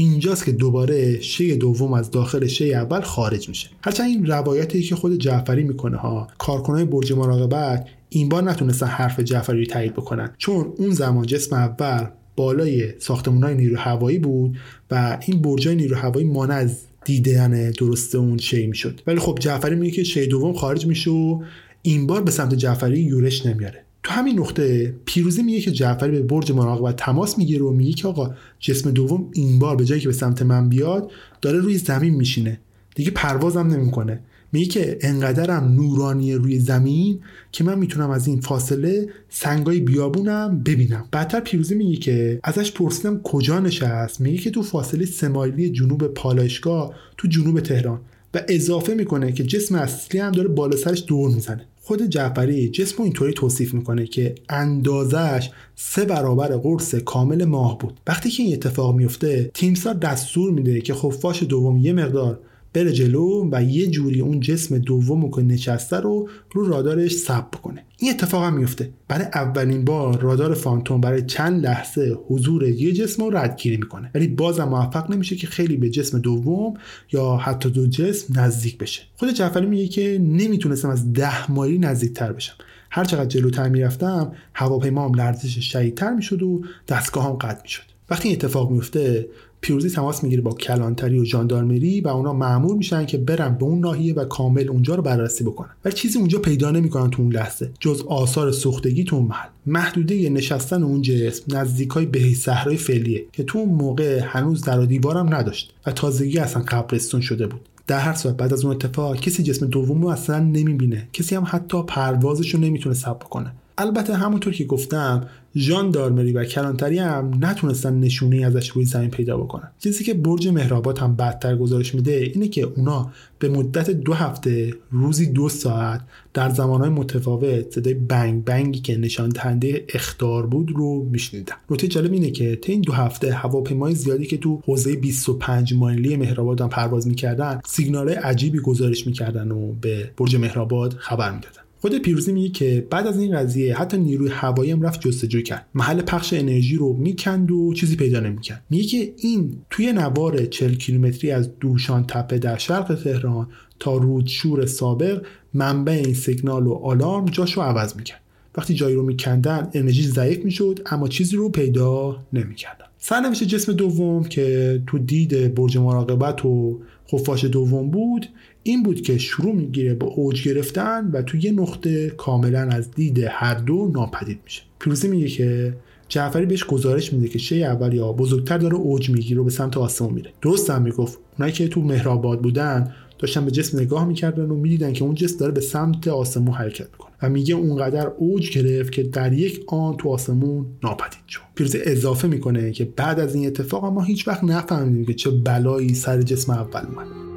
اینجاست که دوباره شی دوم از داخل شی اول خارج میشه. هرچند این روایتی که خود جعفری می‌کنه ها. کارکنای برج مراقبت این بار نتونستن حرف جعفری رو تایید بکنن. چون اون زمان جسم اول بالای ساختمون های نیرو هوایی بود و این برجای نیرو هوایی مانع از دیدن درست اون شی می‌شد. ولی خب جعفری میگه که شی دوم خارج میشه و این بار به سمت جعفری یورش نمیاره. تو همین نقطه پیروزی میگه که جعفری به برج مراقبت تماس می‌گیره و میگه که آقا جسم دوم این بار به جایی که به سمت من بیاد داره روی زمین میشینه. دیگه پروازم نمی‌کنه. میگه که انقدرم نورانی روی زمین که من می‌تونم از این فاصله سنگای بیابونم ببینم. بعدتر پیروزی میگه که ازش پرسیدم کجا نشست؟ میگه که تو فاصله سمایلی جنوب پالایشگاه تو جنوب تهران و اضافه می‌کنه که جسم اصلی هم داره بالا سرش دور می‌زنه. خود جعفری جسم اینطوری توصیف می‌کنه که اندازش سه برابر قرص کامل ماه بود. وقتی که این اتفاق میفته تیمسار دستور میده که خفاش دوم یه مقدار بره جلو و یه جوری اون جسم دوم که نشسته رو رو رادارش ثبت بکنه این اتفاق هم میفته. برای اولین بار رادار فانتوم برای چند لحظه حضور یه جسم رو ردگیری می‌کنه. ولی بازم موفق نمیشه که خیلی به جسم دوم یا حتی دو جسم نزدیک بشه. خود جعفری میگه که نمی‌تونستم از ده مایلی نزدیکتر بشم. هر چقدر جلوتر می‌رفتم هواپیمام لرزش شدیدتر می‌شد و دستگاهام قطع می‌شد. وقتی این اتفاق میفته پیروزی تماس می‌گیره با کلانتری و ژاندارمری و اونا معمول میشن که برن به اون ناحیه و کامل اونجا رو بررسی بکنن. ولی چیزی اونجا پیدا نمی‌کنن تو اون لحظه جز آثار سوختگی تو اون محل. محدوده نشستن اون جسم نزدیکای به صحرای فعلیه که تو اون موقع هنوز در دیوارم نداشت و تازگی اصلا قبرستون شده بود. در هر صورت بعد از اون اتفاق کسی جسم دوم رو اصلا نمی‌بینه. کسی هم حتی پروازش رو نمی‌تونه ثبت کنه. البته همونطور که گفتم ژان دارمری و کلانتری هم نتونستن نشونه ازش روی زمین پیدا بکنن. چیزی که برج مهرآباد هم بدتر گزارش میده اینه که اونا به مدت دو هفته روزی دو ساعت در زمانهای متفاوت صدای بنگ بنگی که نشان دهنده اختار بود رو میشنیدن. نکته جالب اینه که تا این دو هفته هواپیمای زیادی که تو حوزه 25 مایلی مهرآباد هم پرواز می‌کردن سیگنال عجیبی گزارش می‌کردن و به برج مهرآباد خبر می‌دادن. خود پیروزی میگه که بعد از این قضیه حتی نیروی هوایی هم رفت جستجو کرد. محل پخش انرژی رو می‌کند و چیزی پیدا نمی‌کرد. میگه که این توی نوار 40 کیلومتری از دوشان تپه در شرق تهران تا رودشور سابق منبع این سیگنال و آلارم جاش عوض می‌کرد. وقتی جایی رو میکندن انرژی ضعیف می‌شد اما چیزی رو پیدا نمی‌کردن. سرنوشت جسم دوم که تو دید برج مراقبت و خفاش دوم بود این بود که شروع می‌گیره به اوج گرفتن و تو یه نقطه کاملا از دید هر دو ناپدید میشه. پیروزی میگه که جعفری بهش گزارش میده که شی اول یا بزرگتر داره اوج می‌گیره و به سمت آسمون میره. درست هم می‌گفت. اونایی که تو مهرآباد بودن داشتن به جسم نگاه می‌کردن و می‌دیدن که اون جسم داره به سمت آسمون حرکت می‌کنه و میگه اونقدر اوج گرفت که در یک آن تو آسمون ناپدید شد. پیروزی اضافه می‌کنه که بعد از این اتفاق ما هیچ وقت نفهمیدیم که چه بلایی سر جسم اول اومد.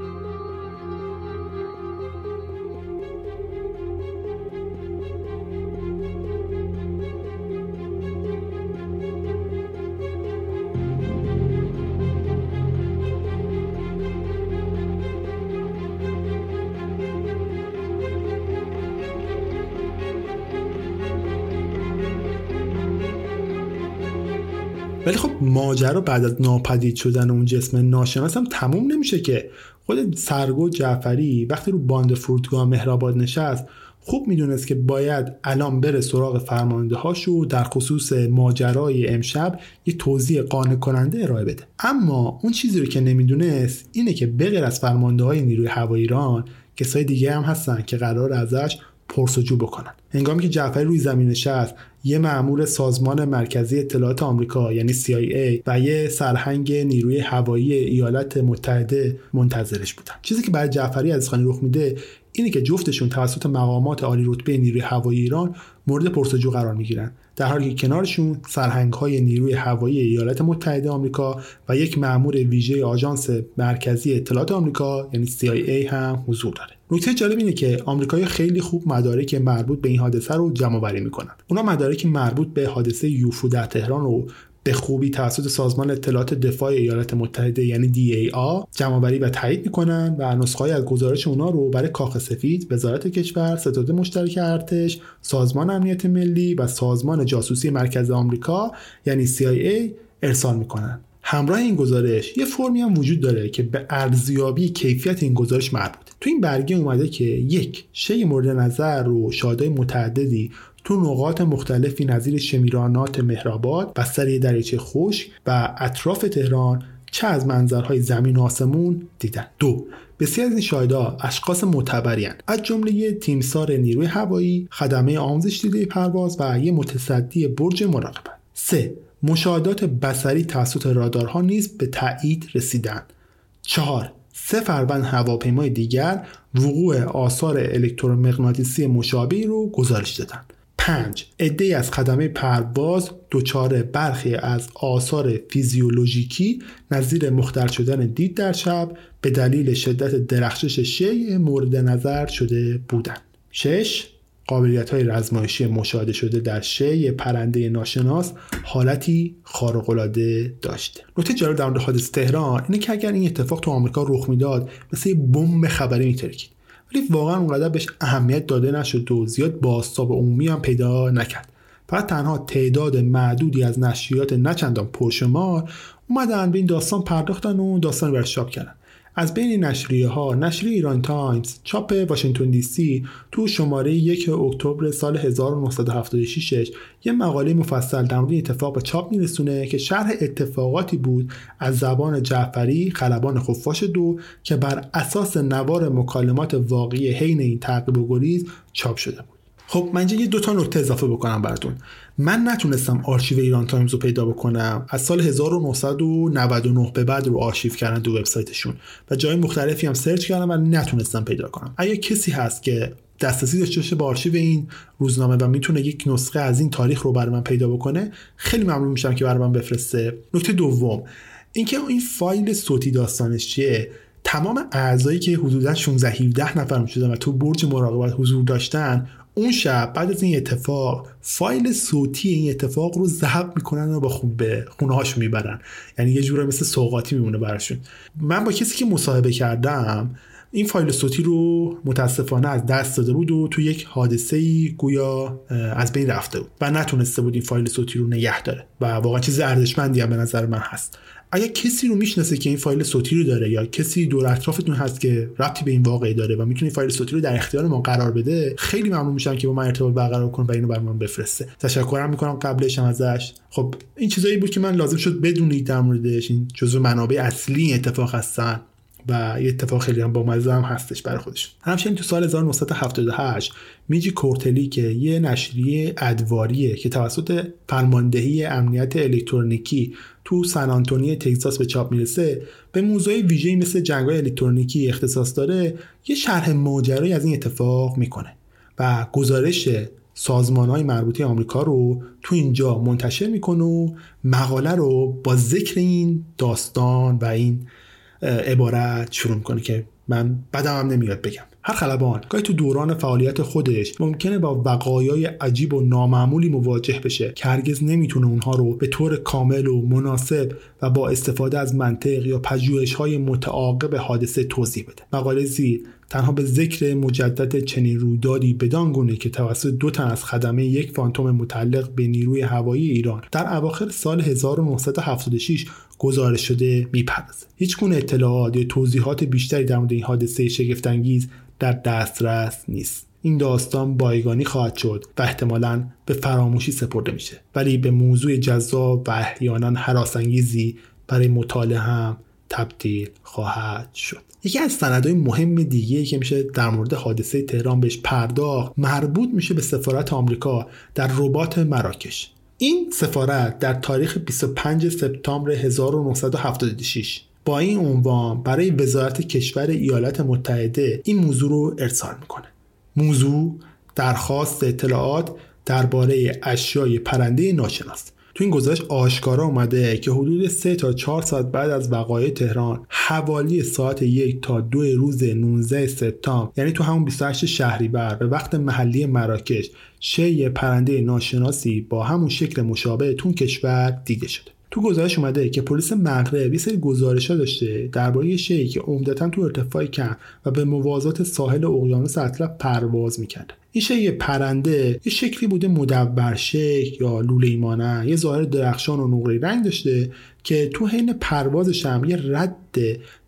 ولی خب ماجرا بعد از ناپدید شدن اون جسم ناشناس هم تموم نمیشه که. خود سرگو جعفری وقتی رو باند فرودگاه مهرآباد نشست خوب می‌دونست که باید الان بره سراغ فرمانده هاشو در خصوص ماجرای امشب یه توضیح قانع کننده ارائه بده. اما اون چیزی رو که نمی‌دونست اینه که بغیر از فرمانده های نیروی هوایی ایران کسای دیگه هم هستن که قرار ازش پرسجو بکنن. هنگامی که جعفری روی زمین نشست یه معمول سازمان مرکزی اطلاعات آمریکا یعنی CIA و یه سرهنگ نیروی هوایی ایالات متحده منتظرش بودن. چیزی که برای جعفری از خانی رخ میده اینه که جفتشون توسط مقامات عالی رتبه نیروی هوایی ایران مورد پرسجو قرار می‌گیرن. در حالی که کنارشون سرهنگ های نیروی هوایی ایالات متحده آمریکا و یک مأمور ویژه آژانس مرکزی اطلاعات آمریکا یعنی CIA هم حضور داره. نکته جالب اینه که آمریکایی خیلی خوب مدارک مربوط به این حادثه رو جمع آوری می‌کنن. اونا مدارک مربوط به حادثه یوفو در تهران رو به خوبی توسط سازمان اطلاعات دفاع ایالات متحده یعنی DAA جمعآوری و تایید می‌کنن و نسخه از گزارش اونا رو برای کاخ سفید، وزارت کشور، ستاد مشترک ارتش، سازمان امنیت ملی و سازمان جاسوسی مرکز آمریکا یعنی CIA ارسال می‌کنن. همراه این گزارش یه فرمی هم وجود داره که به ارزیابی کیفیت این گزارش مربوط تو این برگه اومده که یک شی مورد نظر رو شادای متعددی تو نقاط مختلفی نظیر شمیرانات مهرآباد بستر دریچه خشک و اطراف تهران چه از منظرهای زمین و آسمون دیدن. دو بسیار از این شاهدها اشخاص معتبری از جمله تیمسار نیروی هوایی خدمه آموزش دیده پرواز و یه متصدی برج مراقبت. سه مشاهدات بسری توسط رادارها نیز به تایید رسیدن. چهار سه فروند هواپیمای دیگر وقوع آثار الکترومغناطیسی مشابهی رو گزارش دادند. 5. عده از خدمه پرواز دچار برخی از آثار فیزیولوژیکی نظیر مختل شدن دید در شب به دلیل شدت درخشش شیء مورد نظر شده بودند. 6. قابلیت های رزمایشی مشاهده شده در شی پرنده ناشناس حالتی خارق‌العاده داشته نکته جالب در مورد حادثه تهران اینه که اگر این اتفاق تو آمریکا رخ می‌داد مثل یه بمب خبری میترکید ولی واقعا اونقدر بهش اهمیت داده نشد و زیاد بازتاب عمومی هم پیدا نکرد. فقط تنها تعداد معدودی از نشریات نه‌چندان پرشمار اومدن به این داستان پرداختن و داستان رو کردن. از بین نشریه ها نشریه ایران تایمز چاپ واشنگتن دی سی تو شماره یک اکتبر سال 1976 یه مقاله مفصل در مورد اتفاق به چاپ میرسونه که شرح اتفاقاتی بود از زبان جعفری خلبان خفاش دو که بر اساس نوار مکالمات واقعی حین این تعقیب و گریز چاپ شده بود. خب من یه دو تا نکته اضافه بکنم براتون. من نتونستم آرشیو ایران تایمز رو پیدا بکنم. از سال 1999 به بعد رو آرشیو کردن تو وبسایتشون. و جای مختلفی هم search کردم و نتونستم پیدا کنم. اگه کسی هست که دسترسی داشته باشه به آرشیو این روزنامه و می‌تونه یک نسخه از این تاریخ رو برای من پیدا بکنه خیلی ممنون میشم که برای من بفرسته. نکته دوم اینکه این فایل صوتی داستانش چیه؟ تمام اعضایی که حدودا 16 17 نفر شدن و تو برج مراقبت حضور داشتن اون شب بعد از این اتفاق فایل صوتی این اتفاق رو ضبط می‌کنن و با خوب به خونه هاشون می‌برن. یعنی یه جوره مثل سوقاتی میمونه براشون. من با کسی که مصاحبه کردم این فایل صوتی رو متاسفانه از دست داده بود و تو یک حادثه ای گویا از بین رفته بود و نتونسته بود این فایل صوتی رو نگه داره. و واقعا چیز ارزشمندی به نظر من هست. اگر کسی رو می‌شناسه که این فایل صوتی رو داره یا کسی دور اطرافتون هست که ربطی به این واقعی داره و می‌تونه فایل صوتی رو در اختیار ما قرار بده خیلی ممنون میشم که با من ارتباط برقرار کنه و اینو برام بفرسته. تشکرم می‌کنم قبلش هم ازش. خب این چیزایی بود که من لازم شد بدونید در موردش. این جزو منابع اصلی اتفاق هستن و یه اتفاق خیلی هم با مزه هم هستش برای خودش. همچنین تو سال 1978 میجی کورتلی که یه نشریه ادواریه که توسط فرماندهی امنیت الکترونیکی تو سن آنتونی تگزاس به چاپ می‌رسه به موضوع ویژه‌ای مثل جنگ‌های الکترونیکی اختصاص داره یه شرح ماجرایی از این اتفاق می‌کنه و گزارش سازمان های مربوطه آمریکا رو تو اینجا منتشر می‌کنه و مقاله رو با ذکر این داستان و این عبارت شروع می‌کنه که من بدم هم نمیاد بگم. هر خلبان گاهی تو دوران فعالیت خودش ممکنه با وقایای عجیب و نامعمولی مواجه بشه که هرگز نمی‌تونه اونها رو به طور کامل و مناسب و با استفاده از منطق یا پژوهش های متعاقب حادثه توضیح بده. مقاله زیر تنها به ذکر مجدد چنین رویدادی بدان گونه که توسط دو تن از خدمه یک فانتوم متعلق به نیروی هوایی ایران در اواخر سال 1976 گزارش شده می‌پردازه هیچ گونه اطلاعات یا توضیحات بیشتری در مورد این حادثه شگفتانگیز در دسترس نیست. این داستان بایگانی خواهد شد و احتمالا به فراموشی سپرده میشه. ولی به موضوع جذاب و احیانا حراسانگیزی برای مطالعه هم تبدیل خواهد شد. یکی از سندهای مهم دیگه که میشه در مورد حادثه تهران بهش پرداخت مربوط میشه به سفارت آمریکا در رباط مراکش. این سفارت در تاریخ 25 سپتامبر 1976 با این عنوان برای وزارت کشور ایالات متحده این موضوع رو ارسال می‌کنه. موضوع درخواست اطلاعات درباره اشیای پرنده ناشناس. تو این گزارش آشکارا اومده که حدود 3 تا 4 ساعت بعد از وقایع تهران حوالی ساعت یک تا دو روز 19 سپتامبر یعنی تو همون 28 شهریور به وقت محلی مراکش شی پرنده ناشناسی با همون شکل مشابه تون کشور دیده شده. تو گزارش اومده که پلیس مغرب یه سری گزارش ها داشته درباره شی که عمدتا تو ارتفاع کم و به موازات ساحل اقیانوس اطلس پرواز می‌کرد. این شی پرنده یه شکلی بوده مدور شکل یا لوله ایمانه یه ظاهر درخشان و نقره رنگ داشته که تو حین پروازش هم یه رد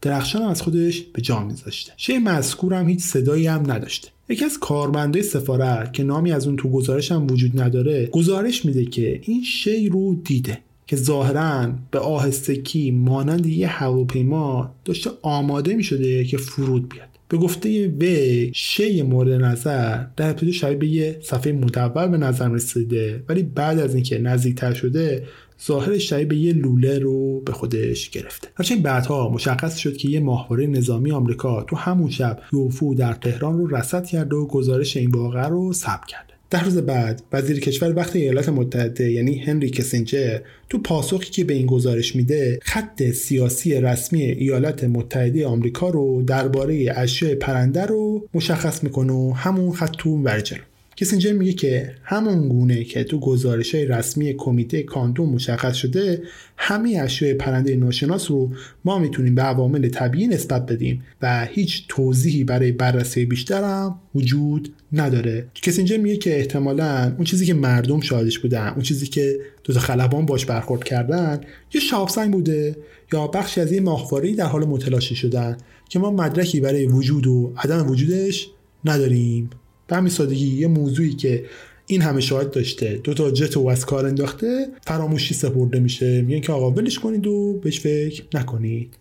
درخشان از خودش به جا میذاشته. شی مذکور هم هیچ صدایی هم نداشته. یکی از کارمنده سفارت که نامی از اون تو گزارش هم وجود نداره گزارش میده که این شی رو دیده. که ظاهرا به آهستگی مانند یه هواپیما داشته آماده می شده که فرود بیاد. به گفته وی شی مورد نظر در ابتدا شبیه به یه صفحه مدور به نظر رسیده ولی بعد از اینکه نزدیکتر شده ظاهر شبیه به یه لوله رو به خودش گرفته. هرچند بعدها مشخص شد که یه ماهواره نظامی آمریکا تو همون شب یوفو در تهران رو رصد کرد و گزارش این واقعه رو ثبت کرد. ده روز بعد وزیر کشور وقت ایالات متحده یعنی هنری کسینجر تو پاسخی که به این گزارش میده خط سیاسی رسمی ایالات متحده آمریکا رو درباره اشیاء پرنده رو مشخص می‌کنه و همون خط تو ورجل کسینجر میگه که همون گونه که تو گزارش های رسمی کمیته کانتون مشخص شده همه اشیاء پرنده ناشناس رو ما می‌تونیم به عوامل طبیعی نسبت بدیم و هیچ توضیحی برای بررسی بیشتر هم وجود نداره. کسینجر میگه که احتمالا اون چیزی که مردم شاهدش بودن اون چیزی که دو تا خلبان باش برخورد کردن یه شاپسنگ بوده یا بخشی از یه ماهواره‌ای در حال متلاشی شدن که ما مدرکی برای وجود و عدم وجودش نداریم. به همین سادگی یه موضوعی که این همه شاهد داشته. دو تا جت و از کار انداخته فراموشی سپرده میشه. میگن که آقا ولش کنید و بهش فکر نکنید.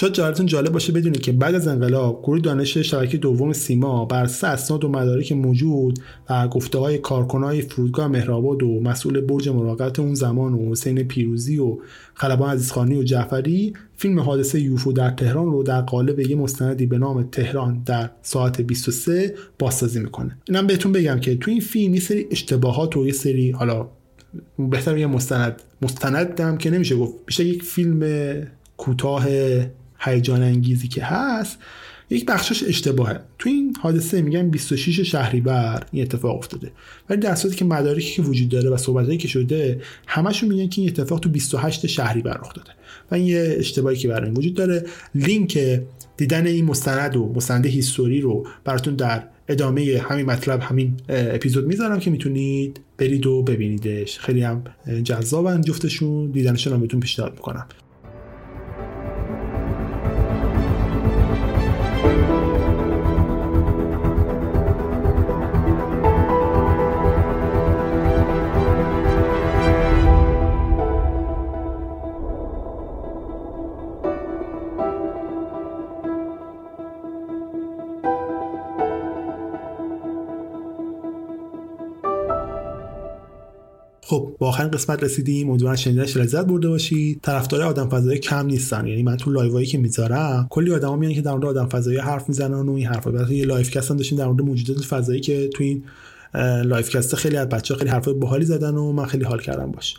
شاید جالبتون جالب باشه بدونید که بعد از انقلاب گروه دانش شبکه دوم سیما بر اساس اسناد و مدارک موجود و گفته های کارکنای فرودگاه مهرآباد و مسئول برج مراقبت اون زمان و حسین پیروزی و خلبان عزیزخانی و جعفری فیلم حادثه یوفو در تهران رو در قالب یه مستندی به نام تهران در ساعت 23 بازسازی می‌کنه. اینم بهتون بگم که تو این فیلم یه سری اشتباهات و یه سری حالا بهتر یه مستند مستندم که نمیشه گفت بیشتر یک فیلم کوتاه هیجان انگیزی که هست یک بخشش اشتباهه. تو این حادثه میگن 26 شهریور این اتفاق افتاده. ولی در که مدارکی که وجود داره و صحبتایی که شده همشون میگن که این اتفاق تو 28 شهریور رخ داده و این یه اشتباهی که برای وجود داره. لینک دیدن این مستند و مستند هیستوری رو براتون در ادامه همین مطلب همین اپیزود می‌ذارم که می‌تونید برید و ببینیدش. خیلی هم جذابن جفتشون. دیدنشون هم بهتون پیشنهاد می‌کنم. آخرین قسمت رسیدیم. امیدوارم شنیدنش لذت برده باشید. طرفدار آدم فضایی کم نیستن. یعنی من تو live ایی که می‌ذارم کلی آدما میان که در مورد آدم فضایی حرف می‌زنن و این حرفا. بعد یه live cast هم داشتیم در مورد موجودات فضایی که تو این live cast خیلی از بچه‌ها خیلی حرفای باحالی زدن و من خیلی حال کردم باهاش.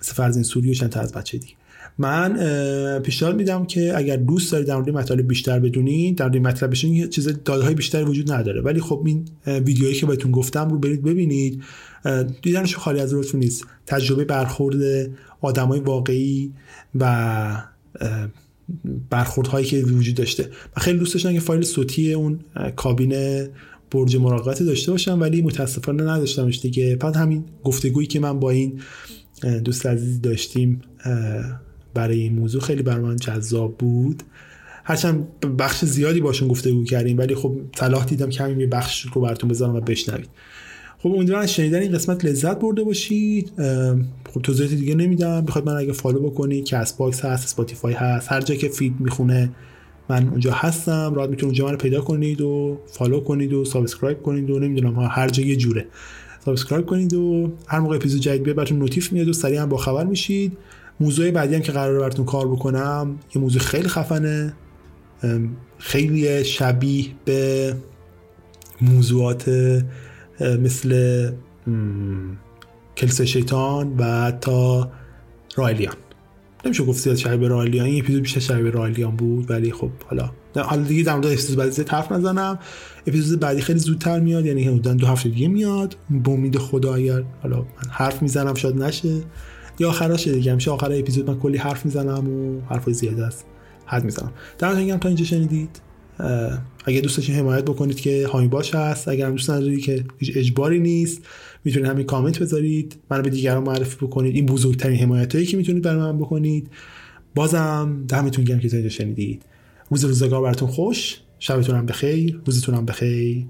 مثل فرزین سوری و تا از بچه دیگه. من پیشنهاد میدم که اگر دوست دارید در مورد مطالب بیشتر بدونید در مورد مطلب بشین چیز داده های بیشتری وجود نداره. ولی خب این ویدیوهایی که بهتون گفتم رو برید ببینید. دیدنش خالی از لطف نیست. تجربه برخورد آدمای واقعی و برخورد هایی که وجود داشته. من خیلی دوست داشتم که فایل صوتی اون کابین برج مراقبت داشته باشم ولی متاسفانه نداشتمش دیگه. بعد همین گفتگویی که من با این دوست عزیز داشتیم برای این موضوع خیلی بر من جذاب بود. هرچند بخش زیادی باشون گفتگو کردیم ولی خب صلاح دیدم که همین بخش رو براتون بذارم و بشنوید. خب امیدوارم از شنیدن این قسمت لذت برده باشید. خب توضیحات دیگه نمیدم. بخواد من اگه follow بکنید Castbox هست Spotify هست هر جا که feed می‌خونه من اونجا هستم. راحت می‌تونید اونجا من پیدا کنید و follow کنید و subscribe کنید و نمی‌دونم هر جا یه جوره. subscribe کنید و هر موقع اپیزود جدید بیاد براتون notif میاد و سریع هم با خبر میشید. موضوع بعدی هم که قراره براتون کار بکنم یه موضوع خیلی خفنه. خیلی شبیه به موضوعات مثل کلسه شیطان و حتی رایلیان. نمیشه گفت زیاد شبیه رایلیان. این اپیزود بیشتر شبیه رایلیان بود ولی خب حالا. حالا دیگه در مورد اپیزود بعدی حرف نزنم. اپیزود بعدی خیلی زودتر میاد یعنی حدودا دو هفته دیگه میاد. به امید خدا اگر حالا من حرف می‌زنم شاید نشه. یا آخراشه دیگه همیشه آخر اپیزود من کلی حرف می‌زنم و حرفای زیاده است حد می‌زنم. در میگم تا اینجا شنیدید اگه دوست داشتین حمایت بکنید که هامی باش هست اگر هم دوست ندارید که هیچ اجباری نیست می‌تونید همین کامنت بذارید منو به دیگران معرفی بکنید. این بزرگترین حمایت هایی که می‌تونید برای من بکنید. بازم دمتون گرم که تا اینجا شنیدید. روز روزگار براتون خوش. شبتون هم بخیر. روزتون هم بخیر.